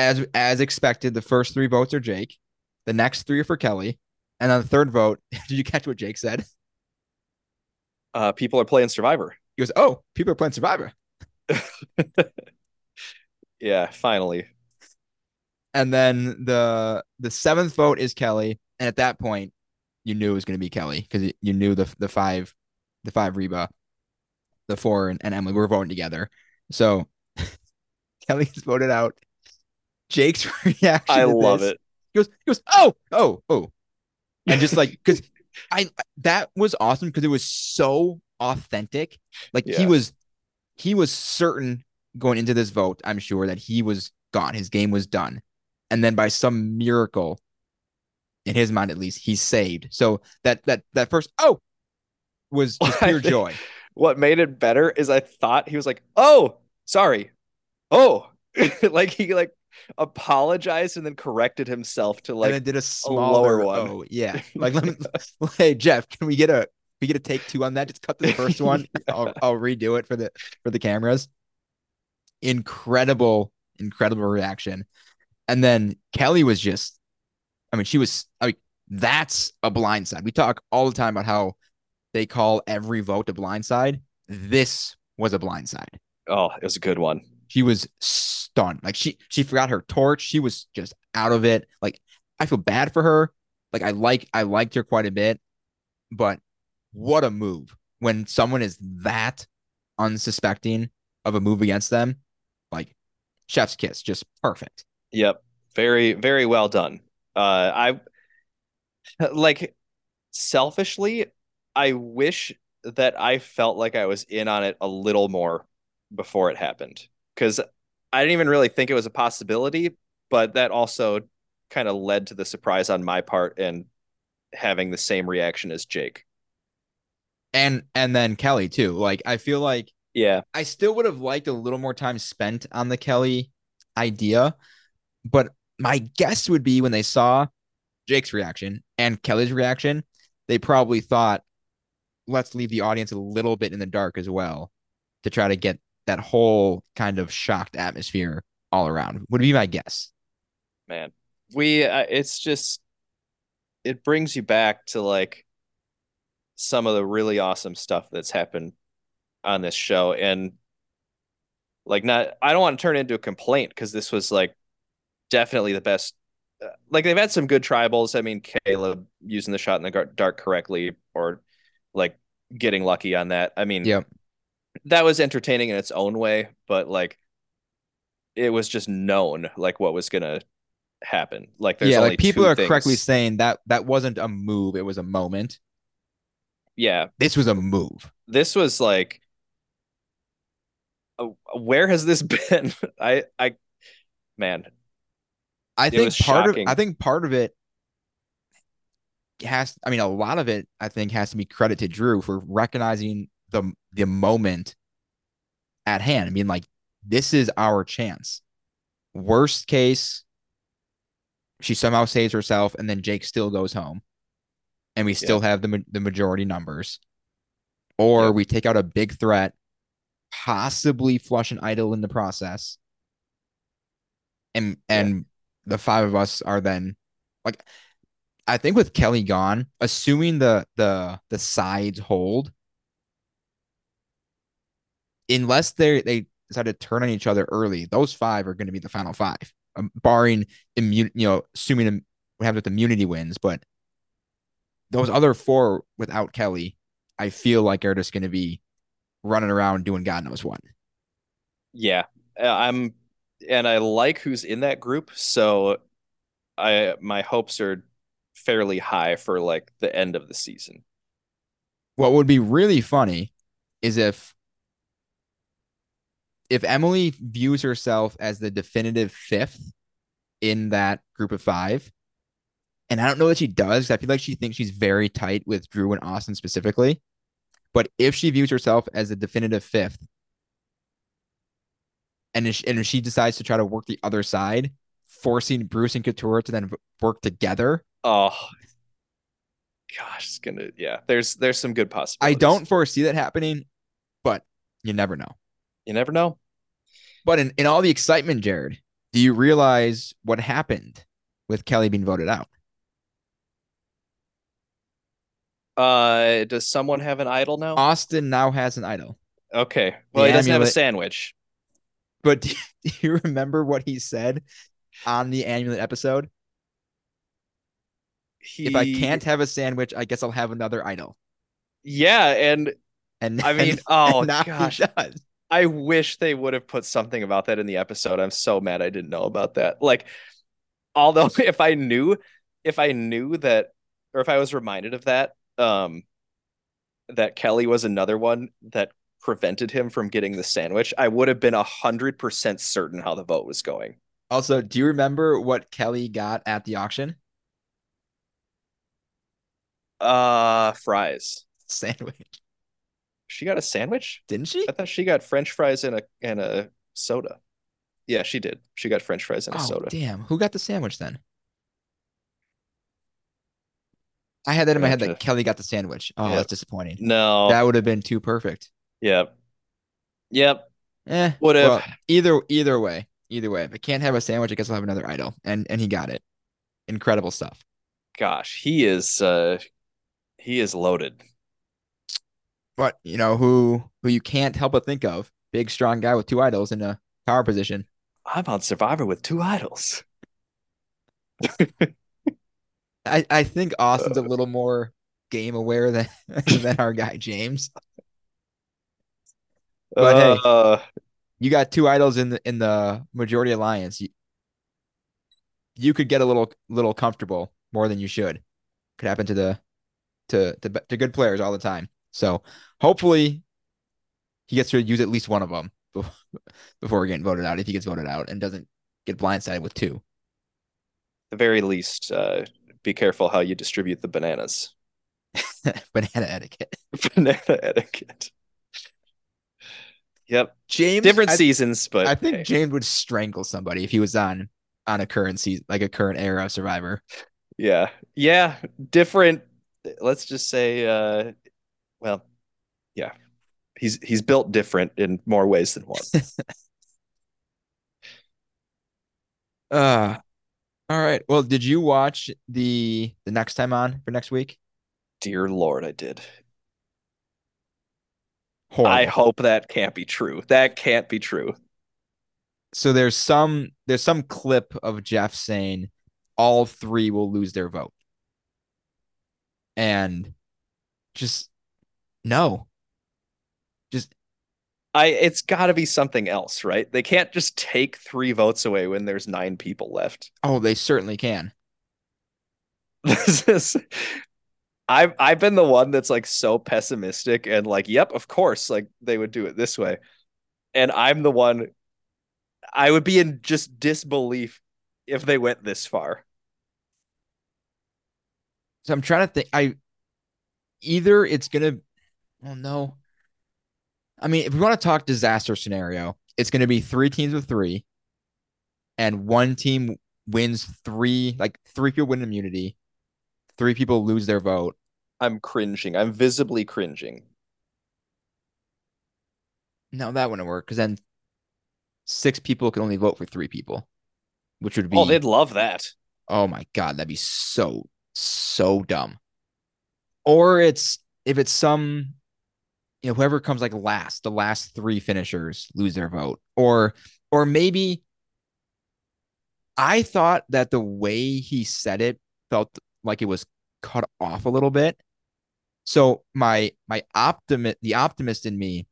As as expected, the first three votes are Jake. The next three are for Kelly. And on the third vote, did you catch what Jake said? Uh people are playing Survivor. He goes, Oh, people are playing Survivor. Yeah, finally. And then the the seventh vote is Kelly. And at that point, you knew it was going to be Kelly because you knew the the five, the five Reba, the four and, and Emily were voting together. So Kelly gets voted out. Jake's reaction. I love this, it. He goes, he goes, oh, oh, oh, and just like because I that was awesome because it was so authentic. Like he was, he was certain going into this vote. I'm sure that he was gone. His game was done, and then by some miracle, in his mind at least, he's saved. So that that that first oh was just pure joy. What made it better is I thought he was like, "Oh, sorry. Oh." like he like apologized and then corrected himself to and like then did a smaller lower one. Oh yeah, like let me. hey Jeff, can we get a we get a take two on that? Just cut the first one. I'll I'll redo it for the for the cameras. incredible, incredible reaction. And then Kelly was just, I mean, she was, I mean, that's a blindside. We talk all the time about how they call every vote a blindside. This was a blindside. Oh, it was a good one. She was stunned. Like she she forgot her torch. She was just out of it. Like I feel bad for her. Like I like I liked her quite a bit, but what a move when someone is that unsuspecting of a move against them. Like chef's kiss, just perfect. Yep. Very, very well done. Uh I like selfishly, I wish that I felt like I was in on it a little more before it happened. Cause I didn't even really think it was a possibility, but that also kind of led to the surprise on my part and having the same reaction as Jake. And and then Kelly too. Like I feel like Yeah. I still would have liked a little more time spent on the Kelly idea, but my guess would be when they saw Jake's reaction and Kelly's reaction, they probably thought, let's leave the audience a little bit in the dark as well to try to get that whole kind of shocked atmosphere all around. Would be my guess. Man. We uh, it's just it brings you back to like some of the really awesome stuff that's happened on this show and like not I don't want to turn it into a complaint because this was like definitely the best uh, like they've had some good tribals I mean Caleb using the shot in the dark correctly or like getting lucky on that I mean Yep. That was entertaining in its own way but like it was just known like what was gonna happen like there's yeah, only like people are things. correctly saying that that wasn't a move, it was a moment. yeah This was a move. this was like uh, where has this been i i man I think part shocking. of I think part of it has I mean a lot of it I think has to be credit to Drew for recognizing the the moment at hand. I mean like this is our chance. Worst case she somehow saves herself and then Jake still goes home. And we still have the the majority numbers. Or Yeah. we take out a big threat, possibly flush an idol in the process. And and the five of us are then like I think with Kelly gone, assuming the the the sides hold, unless they they decide to turn on each other early, those five are going to be the final five, um, barring immune. You know, assuming im- what happens with immunity wins, but those other four without Kelly, I feel like are just going to be running around doing God knows what. yeah Uh, i'm and i like who's in that group so i my hopes are fairly high for like the end of the season What would be really funny is if if Emily views herself as the definitive fifth in that group of five, and I don't know that she does, I feel like she thinks she's very tight with Drew and Austin specifically. But if she views herself as the definitive fifth, and if she, and if she decides to try to work the other side, forcing Bruce and Katurah to then work together, oh gosh it's gonna yeah there's there's some good possibilities. I don't foresee that happening. But you never know. You never know But in, in all the excitement, Jared, do you realize what happened with Kelly being voted out? uh does someone have an idol now Austin now has an idol. okay well he The doesn't have a sandwich But do do you remember what he said on the amulet episode? If I can't have a sandwich, I guess I'll have another idol. yeah and And I mean, and- oh and now he gosh, does. I wish they would have put something about that in the episode. I'm so mad I didn't know about that. Like, although if I knew, if I knew that, or if I was reminded of that, um, that Kelly was another one that prevented him from getting the sandwich, I would have been a hundred percent certain how the vote was going. Also, do you remember what Kelly got at the auction? Uh, fries. Sandwich. She got a sandwich? Didn't she? I thought she got French fries and a and a soda. Yeah, she did. She got French fries and a Oh, soda. damn. Who got the sandwich then? I had that in my head that Kelly got the sandwich. Oh, Yep. that's disappointing. No. That would have been too perfect. Yep. Yep. Eh, Would've. well, either either way, either way. If I can't have a sandwich, I guess I'll have another idol. And and he got it. Incredible stuff. Gosh, he is uh he is loaded. But you know who who you can't help but think of? Big strong guy with two idols in a power position. I'm on Survivor with two idols. I, I think Austin's a little more game aware than than our guy James. But hey. uh, You got two idols in the in the majority alliance. You, you could get a little little comfortable more than you should. Could happen to the to to to good players all the time. So hopefully he gets to use at least one of them before, getting voted out. If he gets voted out and doesn't get blindsided with two. the very least, uh, be careful how you distribute the bananas. Banana etiquette. Banana etiquette. Yep, James different I, seasons, but I think hey. James would strangle somebody if he was on on a current season, like a current era of Survivor. yeah, yeah, different. Let's just say, uh, well, yeah, he's he's built different in more ways than one. Uh all right. Well, did you watch the the next time on for next week? Dear Lord, I did. Horrible. I hope that can't be true. That can't be true. so there's some there's some clip of Jeff saying all three will lose their vote. And just no. Just I it's got to be something else, right? They can't just take three votes away when there's nine people left. oh, they certainly can. This is I've I've been the one that's like so pessimistic and like, yep, of course, like they would do it this way. And I'm the one I would be in just disbelief if they went this far. So I'm trying to think I either it's gonna well no. I mean, if we want to talk disaster scenario, it's gonna be three teams with three, and one team wins three, like three people win immunity, three people lose their vote. I'm cringing. I'm visibly cringing. No, that wouldn't work because then six people can only vote for three people, which would be Oh, they'd love that. oh my god, that'd be so so dumb. Or it's if it's some you know whoever comes like last, the last three finishers lose their vote, or or maybe I thought that the way he said it felt like it was cut off a little bit. So my my optimist the optimist in me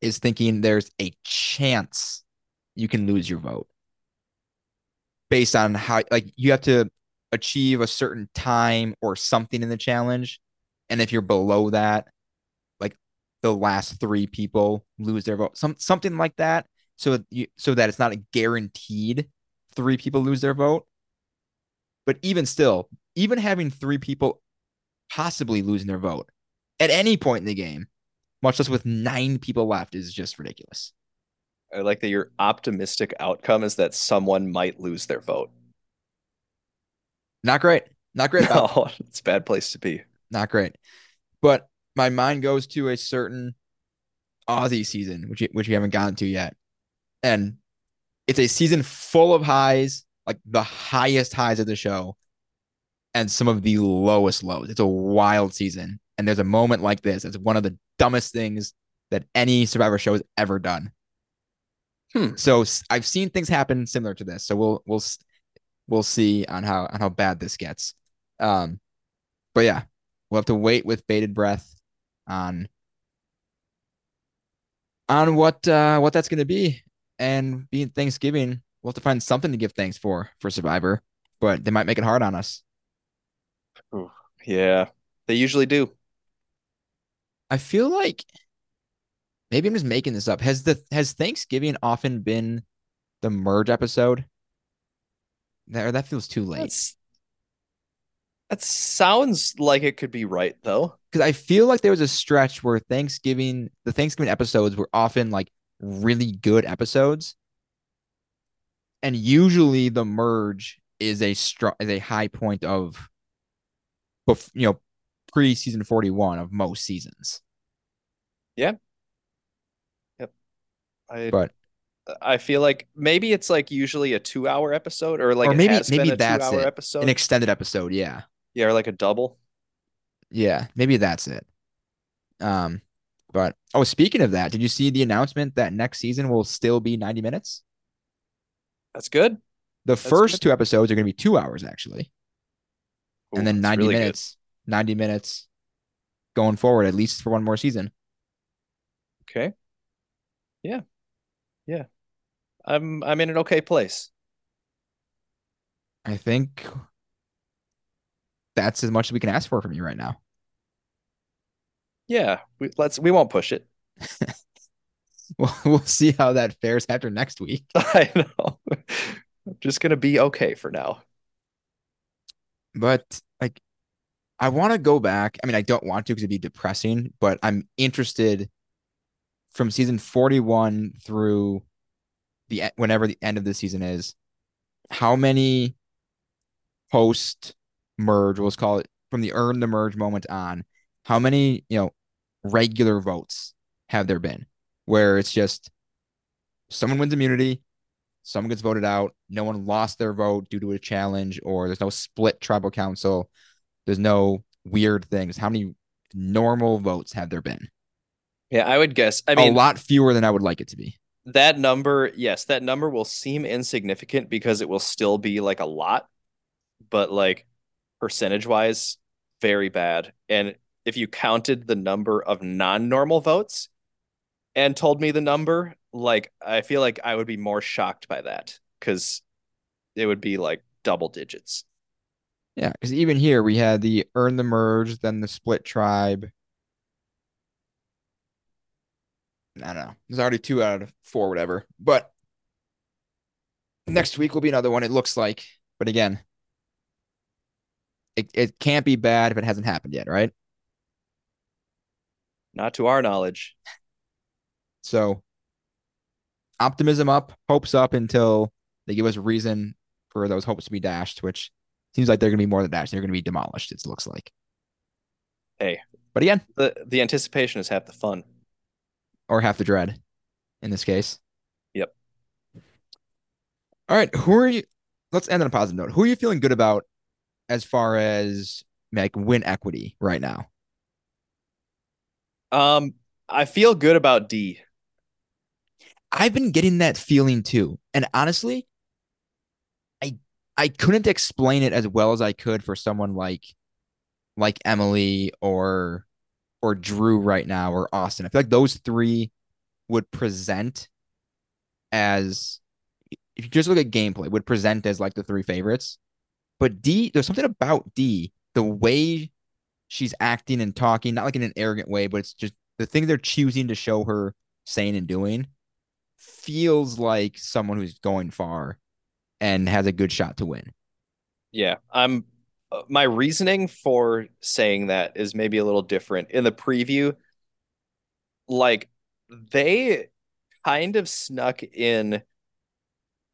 is thinking there's a chance you can lose your vote. Based on how like you have to achieve a certain time or something in the challenge. And if you're below that the last 3 people lose their vote some something like that so you so that it's not a guaranteed 3 people lose their vote but even still even having 3 people possibly losing their vote at any point in the game much less with 9 people left is just ridiculous I like that your optimistic outcome is that someone might lose their vote. not great not great No, it's a bad place to be. not great. But my mind goes to a certain Aussie season, which which we haven't gotten to yet, and it's a season full of highs, like the highest highs of the show, and some of the lowest lows. It's a wild season, and there's a moment like this. It's one of the dumbest things that any Survivor show has ever done. Hmm. So I've seen things happen similar to this. So we'll we'll we'll see on how on how bad this gets. Um, but yeah, we'll have to wait with bated breath on on what uh what that's gonna be. And being Thanksgiving, we'll have to find something to give thanks for for Survivor, but they might make it hard on us. Yeah, they usually do. I feel like maybe I'm just making this up. Has the has Thanksgiving often been the merge episode? That, that feels too late. That's that sounds like it could be right though. Because I feel like there was a stretch where Thanksgiving, the Thanksgiving episodes were often like really good episodes, and usually the merge is a str- is a high point of, bef- you know, pre season forty one of most seasons. Yeah. Yep. I But I feel like maybe it's like usually a two hour episode or like Or maybe- maybe that's it. episode. an extended episode, yeah. yeah, or like a double. Yeah, maybe that's it. Um, but oh, speaking of that, did you see the announcement that next season will still be 90 minutes? That's good. The That's first good. two episodes are going to be two hours actually, Ooh, and then 90 really good. minutes, 90 minutes going forward, at least for one more season. Okay. Yeah. Yeah. I'm I'm in an okay place. I think that's as much as we can ask for from you right now. Yeah. We, let's we won't push it. We'll, we'll see how that fares after next week. I know. I'm just gonna be okay for now. But like, I want to go back. I mean, I don't want to because it'd be depressing, but I'm interested from season 41 through the whenever the end of the season is, how many post merge, let's call it from the earn the merge moment on, how many, you know, regular votes have there been where it's just someone wins immunity, someone gets voted out, no one lost their vote due to a challenge, or there's no split tribal council, there's no weird things. How many normal votes have there been? Yeah, I would guess. I mean, a lot fewer than I would like it to be. that number, yes, that number will seem insignificant because it will still be like a lot, but like percentage wise, very bad. And if you counted the number of non-normal votes and told me the number, like I feel like I would be more shocked by that because it would be like double digits. Yeah, because even here we had the earn the merge, then the split tribe. I don't know. There's already two out of four, whatever. But next week will be another one, it looks like. But again, it, it can't be bad if it hasn't happened yet, right? Not to our knowledge. So optimism up, hopes up until they give us a reason for those hopes to be dashed, which seems like they're gonna be more than dashed. They're gonna be demolished, it looks like. Hey. But again, The the anticipation is half the fun. or half the dread in this case. Yep. All right. Who are you? Let's end on a positive note. Who are you feeling good about as far as like win equity right now? Um, I feel good about Dee. I've been getting that feeling too. And honestly, I I couldn't explain it as well as I could for someone like like Emily or or Drew right now or Austin. I feel like those three would present as if you just look at gameplay, would present as like the three favorites. But Dee, there's something about Dee, the way she's acting and talking, not like in an arrogant way, but it's just the thing they're choosing to show her saying and doing feels like someone who's going far and has a good shot to win. Yeah, I'm uh, my reasoning for saying that is maybe a little different. In the preview, like they kind of snuck in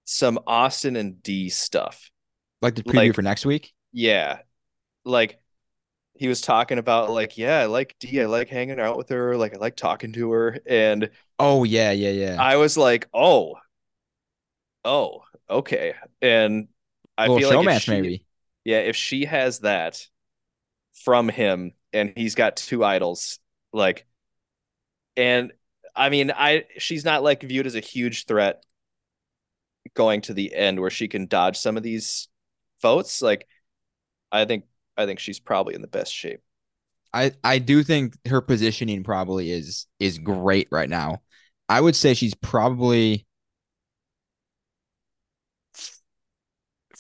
some Austin and Dee stuff. Like the preview Like- for next week. Yeah. Like he was talking about like, yeah, I like Dee, I like hanging out with her, like I like talking to her. And Oh yeah, yeah, yeah. I was like, oh, oh, okay. And I feel like match she- maybe. Yeah, if she has that from him and he's got two idols, like, and I mean, I she's not like viewed as a huge threat going to the end where she can dodge some of these votes. Like, I think I think she's probably in the best shape. I I do think her positioning probably is is great right now. I would say she's probably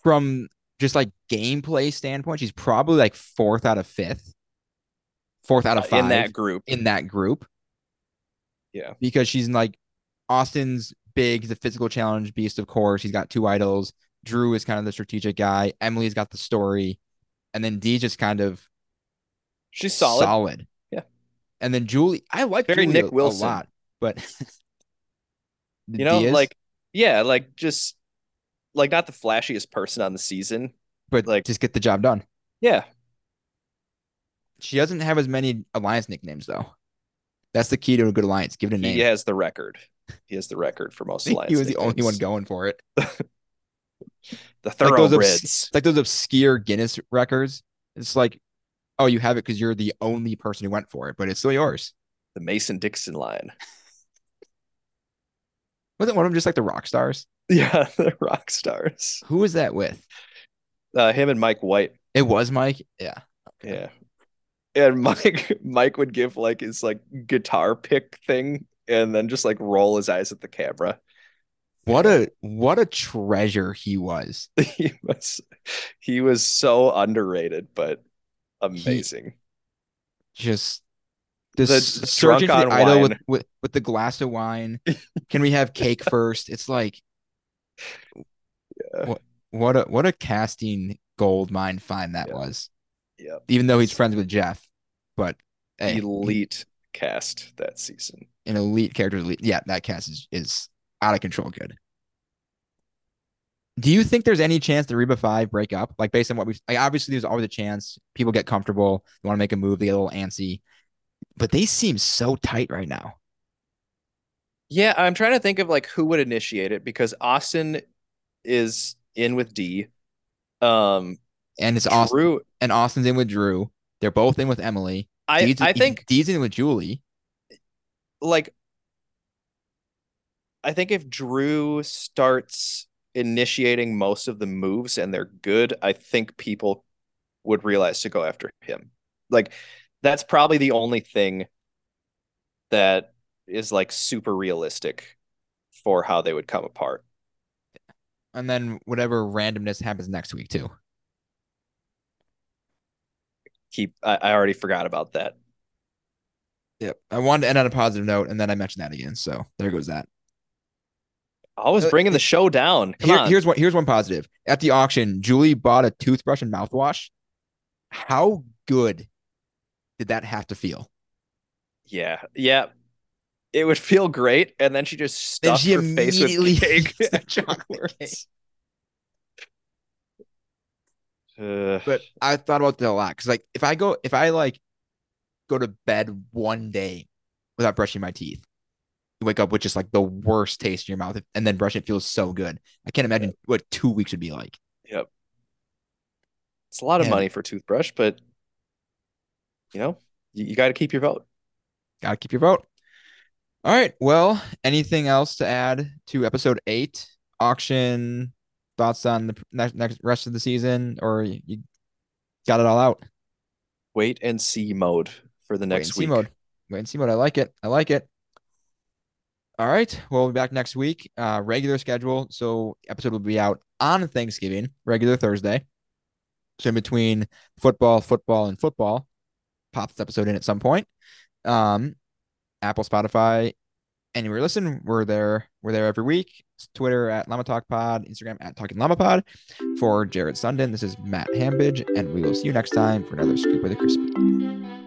from just like gameplay standpoint, she's probably like fourth out of fifth, fourth out of uh, five in that group. in that group. Yeah. because she's like Austin's big, a physical challenge beast, of course. He's got two idols. Drew is kind of the strategic guy. Emily's got the story, and then Dee just kind of She's solid. solid. Yeah. And then Julie, I like Very Julie Nick a- Wilson. a lot, but You know, Diaz, like yeah, like just like not the flashiest person on the season. but like- just get the job done. Yeah. She doesn't have as many alliance nicknames though. That's the key to a good alliance. Give it a name. He has the record. He has the record for most I think Alliance he was the only one going for it. The Like thoroughbreds. it's like those obscure Guinness records. It's like, oh, you have it because you're the only person who went for it, but it's still yours. the Mason Dixon line. Wasn't one of them just like the rock stars? Yeah, the rock stars. Who was that with? Uh, him and Mike White. It was Mike. Yeah. Yeah. And Mike Mike would give like his like guitar pick thing and then just like roll his eyes at the camera. What a what a treasure he was. He was he was so underrated, but amazing. Just this The surgeon on idol with, with with the glass of wine. Can we have cake first? It's like Yeah. what what a what a casting gold mine find that Yeah. was. Yep. Even though he's friends with Jeff, but eh, hey, Elite cast that season. an elite character. Elite. Yeah, that cast is, is out of control good. Do you think there's any chance the Reba Five break up? Like based on what we've like, obviously there's always a chance people get comfortable, they want to make a move, they get a little antsy, but they seem so tight right now. Yeah, I'm trying to think of like who would initiate it because Austin is in with Dee. Um, And it's Austin and Austin's in with Drew. They're both in with Emily. I I think Dee's in with Julie. like I think if Drew starts initiating most of the moves and they're good, I think people would realize to go after him. Like that's probably the only thing that is like super realistic for how they would come apart. And then whatever randomness happens next week too. Keep I, I already forgot about that. Yep. I wanted to end on a positive note, and then I mentioned that again. So there goes that. Always was bringing the show down. Here- here's one. Here's one positive. At the auction, Julie bought a toothbrush and mouthwash. How good did that have to feel? Yeah, yeah. It would feel great, and then she just stuffed she her face with cake. chocolate. Uh, But I thought about that a lot because, like, if I go, if I like go to bed one day without brushing my teeth, wake up with just like the worst taste in your mouth, and then brush it feels so good. I can't imagine what two weeks would be like. yep. It's a lot of Yeah. money for toothbrush, but you know, you, you got to keep your vote. Gotta keep your vote. All right. Well, anything else to add to episode eight? Auction thoughts on the next, next rest of the season, or you, you got it all out? Wait and see mode for the Wait next and see week. mode. Wait and see mode. I like it. I like it. All right. We'll be back next week. Uh, regular schedule. So episode will be out on Thanksgiving, regular Thursday. So in between football, football, and football, pop this episode in at some point. Um, Apple, Spotify, anywhere listen, we're there. We're there every week. It's Twitter at Llama Talk Pod, Instagram at Talking Llama Pod. For Jared Sundin, this is Matt Hambidge, and we will see you next time for another Scoop of the Crispy.